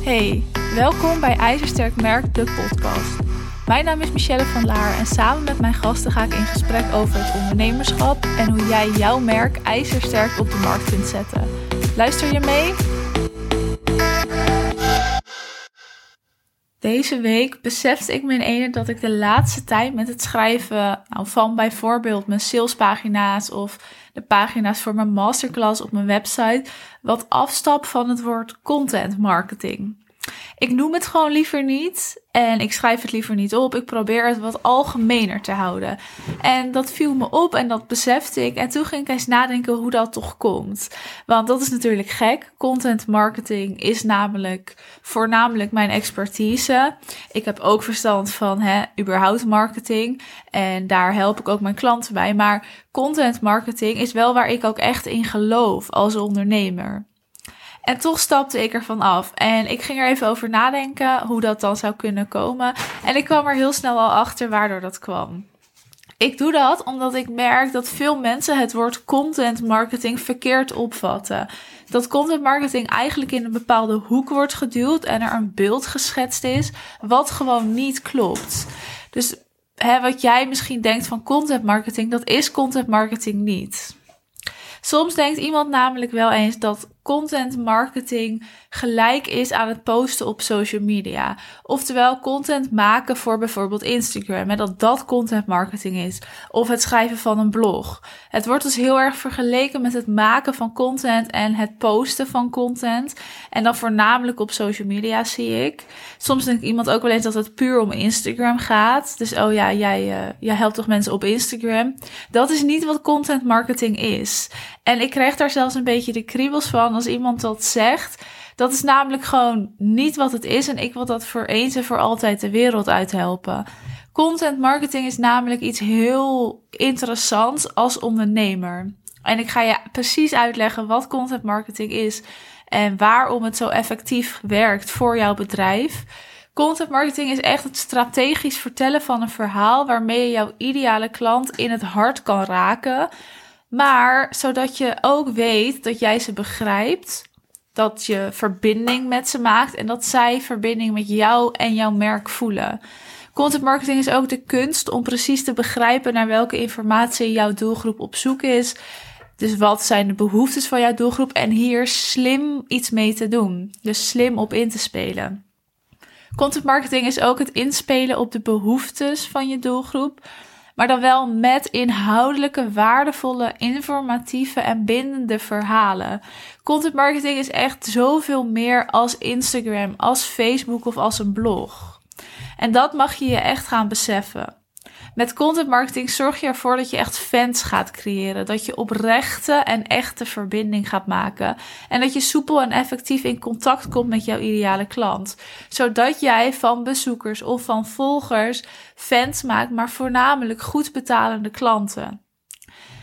Hey, welkom bij IJzersterk Merk, de podcast. Mijn naam is Michelle van Laar en samen met mijn gasten ga ik in gesprek over het ondernemerschap en hoe jij jouw merk ijzersterk op de markt kunt zetten. Luister je mee? Deze week besefte ik me in ene dat ik de laatste tijd met het schrijven nou, van bijvoorbeeld mijn salespagina's of de pagina's voor mijn masterclass op mijn website wat afstap van het woord content marketing. Ik noem het gewoon liever niet en ik schrijf het liever niet op. Ik probeer het wat algemener te houden. En dat viel me op en dat besefte ik. En toen ging ik eens nadenken hoe dat toch komt. Want dat is natuurlijk gek. Content marketing is namelijk voornamelijk mijn expertise. Ik heb ook verstand van hè, überhaupt marketing. En daar help ik ook mijn klanten bij. Maar content marketing is wel waar ik ook echt in geloof als ondernemer. En toch stapte ik ervan af. En ik ging er even over nadenken hoe dat dan zou kunnen komen. En ik kwam er heel snel al achter waardoor dat kwam. Ik doe dat omdat ik merk dat veel mensen het woord content marketing verkeerd opvatten. Dat content marketing eigenlijk in een bepaalde hoek wordt geduwd en er een beeld geschetst is, wat gewoon niet klopt. Dus hè, wat jij misschien denkt van content marketing, dat is content marketing niet. Soms denkt iemand namelijk wel eens dat content marketing gelijk is aan het posten op social media. Oftewel content maken voor bijvoorbeeld Instagram. En dat dat content marketing is. Of het schrijven van een blog. Het wordt dus heel erg vergeleken met het maken van content en het posten van content. En dan voornamelijk op social media zie ik. Soms denkt iemand ook wel eens dat het puur om Instagram gaat. Dus oh ja, jij, uh, jij helpt toch mensen op Instagram. Dat is niet wat content marketing is. En ik krijg daar zelfs een beetje de kriebels van als iemand dat zegt. Dat is namelijk gewoon niet wat het is. En ik wil dat voor eens en voor altijd de wereld uithelpen. Content marketing is namelijk iets heel interessants als ondernemer. En ik ga je precies uitleggen wat content marketing is en waarom het zo effectief werkt voor jouw bedrijf. Content marketing is echt het strategisch vertellen van een verhaal waarmee je jouw ideale klant in het hart kan raken. Maar zodat je ook weet dat jij ze begrijpt, dat je verbinding met ze maakt en dat zij verbinding met jou en jouw merk voelen. Content marketing is ook de kunst om precies te begrijpen naar welke informatie jouw doelgroep op zoek is. Dus wat zijn de behoeftes van jouw doelgroep en hier slim iets mee te doen. Dus slim op in te spelen. Content marketing is ook het inspelen op de behoeftes van je doelgroep maar dan wel met inhoudelijke, waardevolle, informatieve en bindende verhalen. Content marketing is echt zoveel meer als Instagram, als Facebook of als een blog. En dat mag je je echt gaan beseffen. Met content marketing zorg je ervoor dat je echt fans gaat creëren. Dat je oprechte en echte verbinding gaat maken. En dat je soepel en effectief in contact komt met jouw ideale klant. Zodat jij van bezoekers of van volgers fans maakt, maar voornamelijk goed betalende klanten.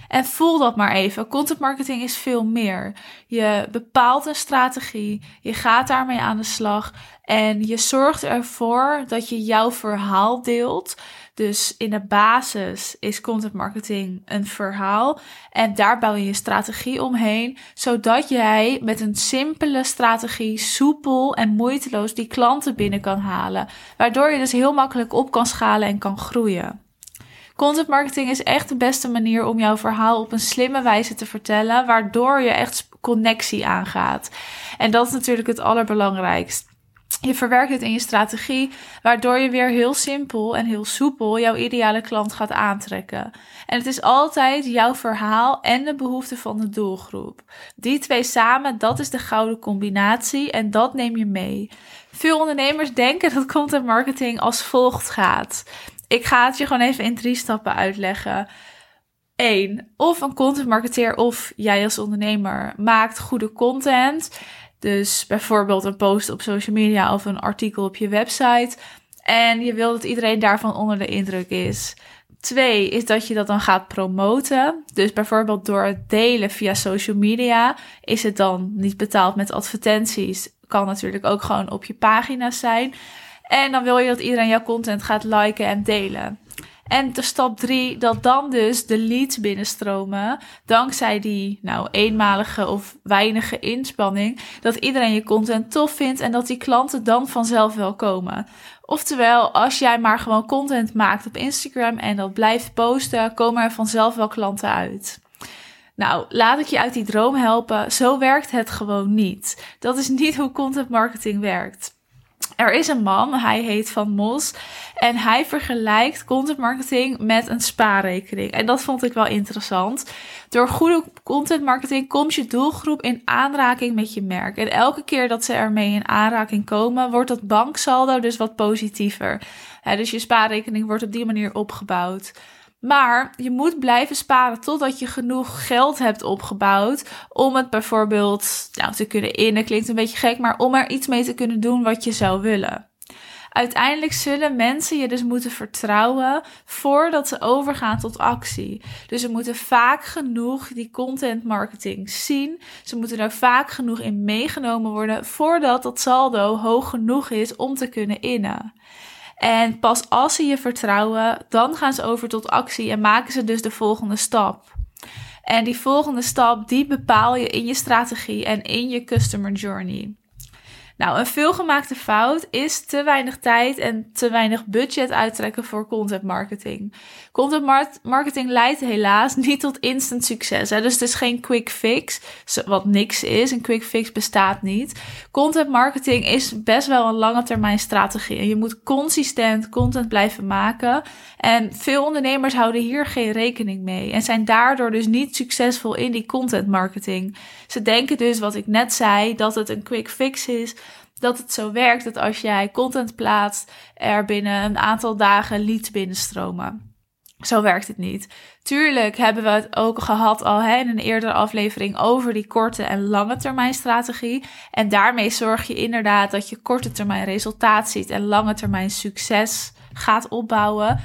En voel dat maar even. Content marketing is veel meer. Je bepaalt een strategie, je gaat daarmee aan de slag en je zorgt ervoor dat je jouw verhaal deelt. Dus in de basis is content marketing een verhaal en daar bouw je je strategie omheen, zodat jij met een simpele strategie soepel en moeiteloos die klanten binnen kan halen, waardoor je dus heel makkelijk op kan schalen en kan groeien. Content marketing is echt de beste manier om jouw verhaal op een slimme wijze te vertellen, waardoor je echt connectie aangaat. En dat is natuurlijk het allerbelangrijkst. Je verwerkt het in je strategie, waardoor je weer heel simpel en heel soepel jouw ideale klant gaat aantrekken. En het is altijd jouw verhaal en de behoeften van de doelgroep. Die twee samen, dat is de gouden combinatie en dat neem je mee. Veel ondernemers denken dat content marketing als volgt gaat. Ik ga het je gewoon even in drie stappen uitleggen. 1. Of een content marketeer of jij als ondernemer maakt goede content. Dus bijvoorbeeld een post op social media of een artikel op je website. En je wil dat iedereen daarvan onder de indruk is. Twee is dat je dat dan gaat promoten. Dus bijvoorbeeld door het delen via social media is het dan niet betaald met advertenties. Kan natuurlijk ook gewoon op je pagina's zijn. En dan wil je dat iedereen jouw content gaat liken en delen. En de stap drie, dat dan dus de leads binnenstromen. Dankzij die nou eenmalige of weinige inspanning. Dat iedereen je content tof vindt en dat die klanten dan vanzelf wel komen. Oftewel, als jij maar gewoon content maakt op Instagram en dat blijft posten, komen er vanzelf wel klanten uit. Nou, laat ik je uit die droom helpen. Zo werkt het gewoon niet. Dat is niet hoe content marketing werkt. Er is een man, hij heet Van Mos. En hij vergelijkt content marketing met een spaarrekening. En dat vond ik wel interessant. Door goede content marketing komt je doelgroep in aanraking met je merk. En elke keer dat ze ermee in aanraking komen, wordt dat banksaldo dus wat positiever. dus je spaarrekening wordt op die manier opgebouwd. Maar je moet blijven sparen totdat je genoeg geld hebt opgebouwd om het bijvoorbeeld nou, te kunnen innen. Klinkt een beetje gek, maar om er iets mee te kunnen doen wat je zou willen. Uiteindelijk zullen mensen je dus moeten vertrouwen voordat ze overgaan tot actie. Dus ze moeten vaak genoeg die content marketing zien. Ze moeten er vaak genoeg in meegenomen worden voordat dat saldo hoog genoeg is om te kunnen innen. En pas als ze je vertrouwen, dan gaan ze over tot actie en maken ze dus de volgende stap. En die volgende stap, die bepaal je in je strategie en in je customer journey. Nou, een veelgemaakte fout is te weinig tijd en te weinig budget uittrekken voor content marketing. Content marketing leidt helaas niet tot instant succes. Hè? Dus het is geen quick fix, wat niks is. Een quick fix bestaat niet. Content marketing is best wel een lange termijn strategie. En je moet consistent content blijven maken. En veel ondernemers houden hier geen rekening mee. En zijn daardoor dus niet succesvol in die content marketing. Ze denken dus, wat ik net zei, dat het een quick fix is dat het zo werkt dat als jij content plaatst, er binnen een aantal dagen leads binnenstromen. Zo werkt het niet. Tuurlijk hebben we het ook gehad al hè, in een eerdere aflevering over die korte en lange termijn strategie. En daarmee zorg je inderdaad dat je korte termijn resultaat ziet en lange termijn succes gaat opbouwen.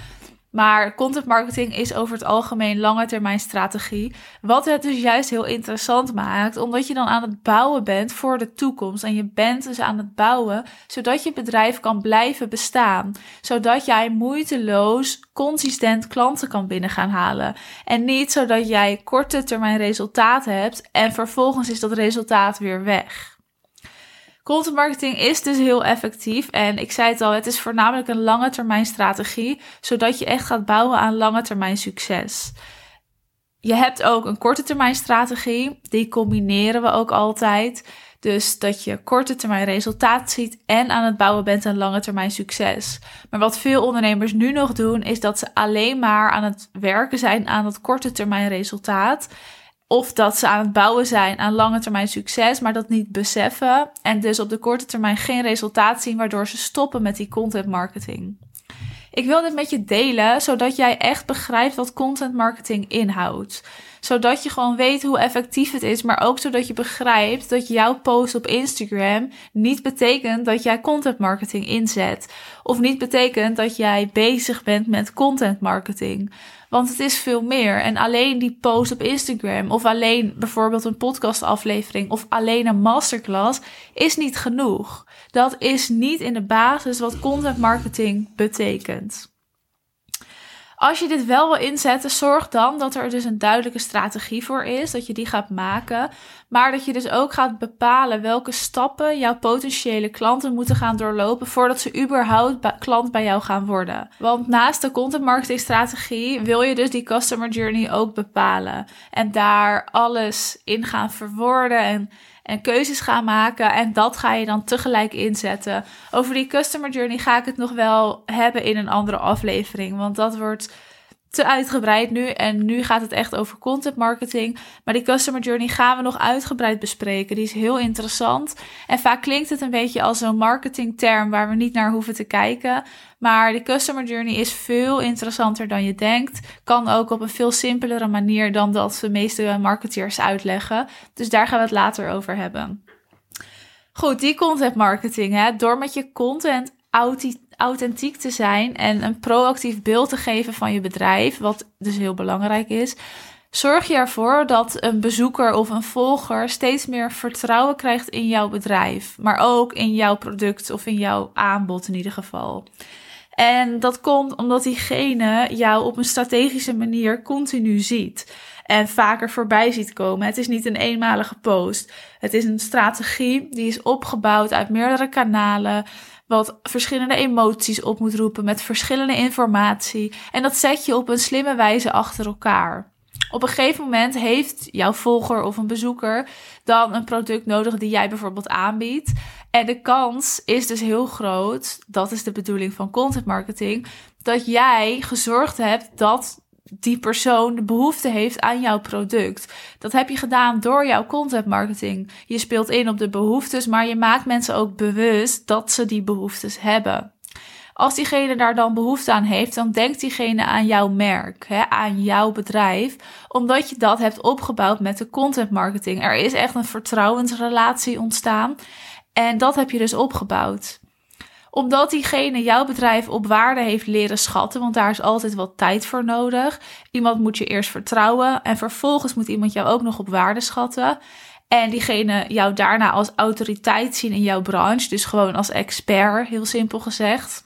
Maar content marketing is over het algemeen lange termijn strategie. Wat het dus juist heel interessant maakt, omdat je dan aan het bouwen bent voor de toekomst. En je bent dus aan het bouwen, zodat je bedrijf kan blijven bestaan. Zodat jij moeiteloos, consistent klanten kan binnen gaan halen. En niet zodat jij korte termijn resultaten hebt en vervolgens is dat resultaat weer weg. Content marketing is dus heel effectief. En ik zei het al, het is voornamelijk een lange termijn strategie, zodat je echt gaat bouwen aan lange termijn succes. Je hebt ook een korte termijn strategie, die combineren we ook altijd. Dus dat je korte termijn resultaat ziet en aan het bouwen bent aan lange termijn succes. Maar wat veel ondernemers nu nog doen, is dat ze alleen maar aan het werken zijn aan dat korte termijn resultaat. Of dat ze aan het bouwen zijn aan lange termijn succes, maar dat niet beseffen. En dus op de korte termijn geen resultaat zien, waardoor ze stoppen met die content marketing. Ik wil dit met je delen, zodat jij echt begrijpt wat content marketing inhoudt. Zodat je gewoon weet hoe effectief het is, maar ook zodat je begrijpt dat jouw post op Instagram niet betekent dat jij content marketing inzet. Of niet betekent dat jij bezig bent met content marketing. Want het is veel meer. En alleen die post op Instagram of alleen bijvoorbeeld een podcastaflevering of alleen een masterclass is niet genoeg. Dat is niet in de basis wat content marketing betekent. Als je dit wel wil inzetten, zorg dan dat er dus een duidelijke strategie voor is, dat je die gaat maken, maar dat je dus ook gaat bepalen welke stappen jouw potentiële klanten moeten gaan doorlopen voordat ze überhaupt klant bij jou gaan worden. Want naast de content marketing strategie wil je dus die customer journey ook bepalen en daar alles in gaan verwoorden en en keuzes gaan maken. En dat ga je dan tegelijk inzetten. Over die customer journey ga ik het nog wel hebben in een andere aflevering. Want dat wordt te uitgebreid nu. En nu gaat het echt over content marketing. Maar die customer journey gaan we nog uitgebreid bespreken. Die is heel interessant. En vaak klinkt het een beetje als een marketingterm waar we niet naar hoeven te kijken. Maar de customer journey is veel interessanter dan je denkt. Kan ook op een veel simpelere manier dan dat de meeste marketeers uitleggen. Dus daar gaan we het later over hebben. Goed, die content marketing. Hè? Door met je content authentiek te zijn en een proactief beeld te geven van je bedrijf, wat dus heel belangrijk is, zorg je ervoor dat een bezoeker of een volger steeds meer vertrouwen krijgt in jouw bedrijf, maar ook in jouw product of in jouw aanbod in ieder geval. En dat komt omdat diegene jou op een strategische manier continu ziet en vaker voorbij ziet komen. Het is niet een eenmalige post. Het is een strategie die is opgebouwd uit meerdere kanalen, wat verschillende emoties op moet roepen met verschillende informatie. En dat zet je op een slimme wijze achter elkaar. Op een gegeven moment heeft jouw volger of een bezoeker dan een product nodig die jij bijvoorbeeld aanbiedt. En de kans is dus heel groot, dat is de bedoeling van content marketing, dat jij gezorgd hebt dat die persoon de behoefte heeft aan jouw product. Dat heb je gedaan door jouw content marketing. Je speelt in op de behoeftes, maar je maakt mensen ook bewust dat ze die behoeftes hebben. Als diegene daar dan behoefte aan heeft, dan denkt diegene aan jouw merk, hè, aan jouw bedrijf, omdat je dat hebt opgebouwd met de content marketing. Er is echt een vertrouwensrelatie ontstaan en dat heb je dus opgebouwd omdat diegene jouw bedrijf op waarde heeft leren schatten, want daar is altijd wat tijd voor nodig. Iemand moet je eerst vertrouwen en vervolgens moet iemand jou ook nog op waarde schatten. En diegene jou daarna als autoriteit zien in jouw branche, dus gewoon als expert, heel simpel gezegd.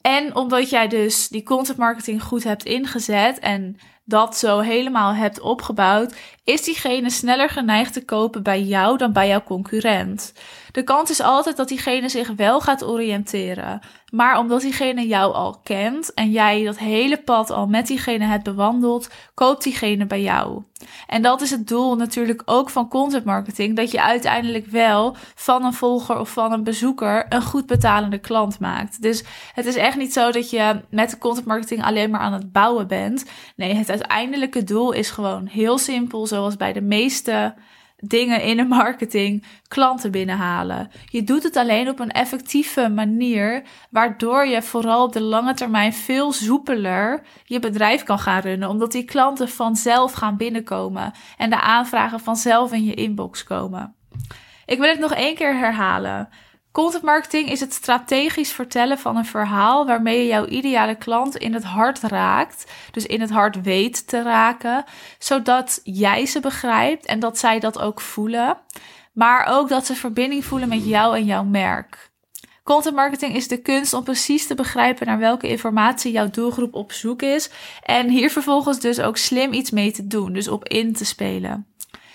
En omdat jij dus die content marketing goed hebt ingezet en dat zo helemaal hebt opgebouwd, is diegene sneller geneigd te kopen bij jou dan bij jouw concurrent. De kans is altijd dat diegene zich wel gaat oriënteren. Maar omdat diegene jou al kent en jij dat hele pad al met diegene hebt bewandeld, koopt diegene bij jou. En dat is het doel natuurlijk ook van content marketing: dat je uiteindelijk wel van een volger of van een bezoeker een goed betalende klant maakt. Dus het is echt niet zo dat je met de content marketing alleen maar aan het bouwen bent. Nee, het uiteindelijke doel is gewoon heel simpel, zoals bij de meeste dingen in de marketing klanten binnenhalen. Je doet het alleen op een effectieve manier, waardoor je vooral op de lange termijn veel soepeler je bedrijf kan gaan runnen, omdat die klanten vanzelf gaan binnenkomen en de aanvragen vanzelf in je inbox komen. Ik wil het nog één keer herhalen. Content marketing is het strategisch vertellen van een verhaal waarmee je jouw ideale klant in het hart raakt. Dus in het hart weet te raken, zodat jij ze begrijpt en dat zij dat ook voelen. Maar ook dat ze verbinding voelen met jou en jouw merk. Content marketing is de kunst om precies te begrijpen naar welke informatie jouw doelgroep op zoek is. En hier vervolgens dus ook slim iets mee te doen, dus op in te spelen.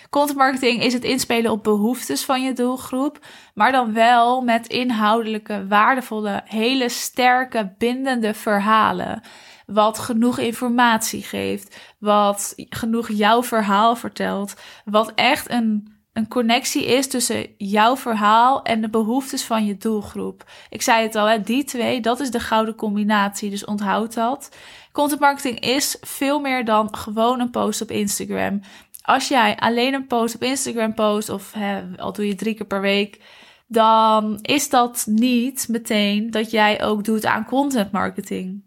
Content marketing is het inspelen op behoeftes van je doelgroep, maar dan wel met inhoudelijke, waardevolle, hele sterke, bindende verhalen. Wat genoeg informatie geeft, wat genoeg jouw verhaal vertelt, wat echt een een connectie is tussen jouw verhaal en de behoeftes van je doelgroep. Ik zei het al, hè, die twee, dat is de gouden combinatie, dus onthoud dat. Content marketing is veel meer dan gewoon een post op Instagram als jij alleen een post op Instagram post, of hè, al doe je drie keer per week, dan is dat niet meteen dat jij ook doet aan content marketing.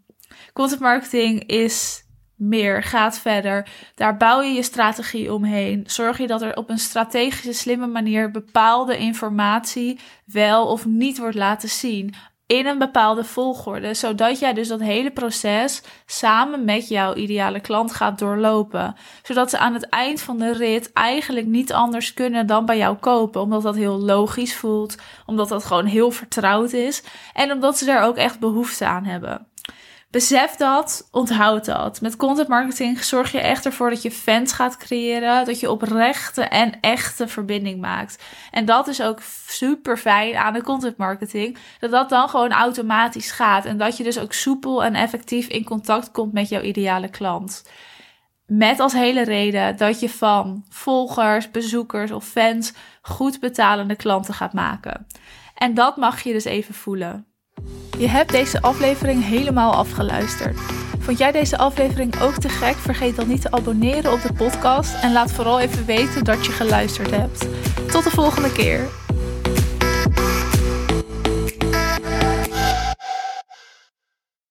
Content marketing is meer, gaat verder. Daar bouw je je strategie omheen. Zorg je dat er op een strategische, slimme manier bepaalde informatie wel of niet wordt laten zien in een bepaalde volgorde, zodat jij dus dat hele proces samen met jouw ideale klant gaat doorlopen. Zodat ze aan het eind van de rit eigenlijk niet anders kunnen dan bij jou kopen, omdat dat heel logisch voelt, omdat dat gewoon heel vertrouwd is en omdat ze daar ook echt behoefte aan hebben. Besef dat, onthoud dat. Met content marketing zorg je echt ervoor dat je fans gaat creëren, dat je oprechte en echte verbinding maakt. En dat is ook super fijn aan de content marketing, dat dat dan gewoon automatisch gaat en dat je dus ook soepel en effectief in contact komt met jouw ideale klant. Met als hele reden dat je van volgers, bezoekers of fans goed betalende klanten gaat maken. En dat mag je dus even voelen. Je hebt deze aflevering helemaal afgeluisterd. Vond jij deze aflevering ook te gek? Vergeet dan niet te abonneren op de podcast en laat vooral even weten dat je geluisterd hebt. Tot de volgende keer.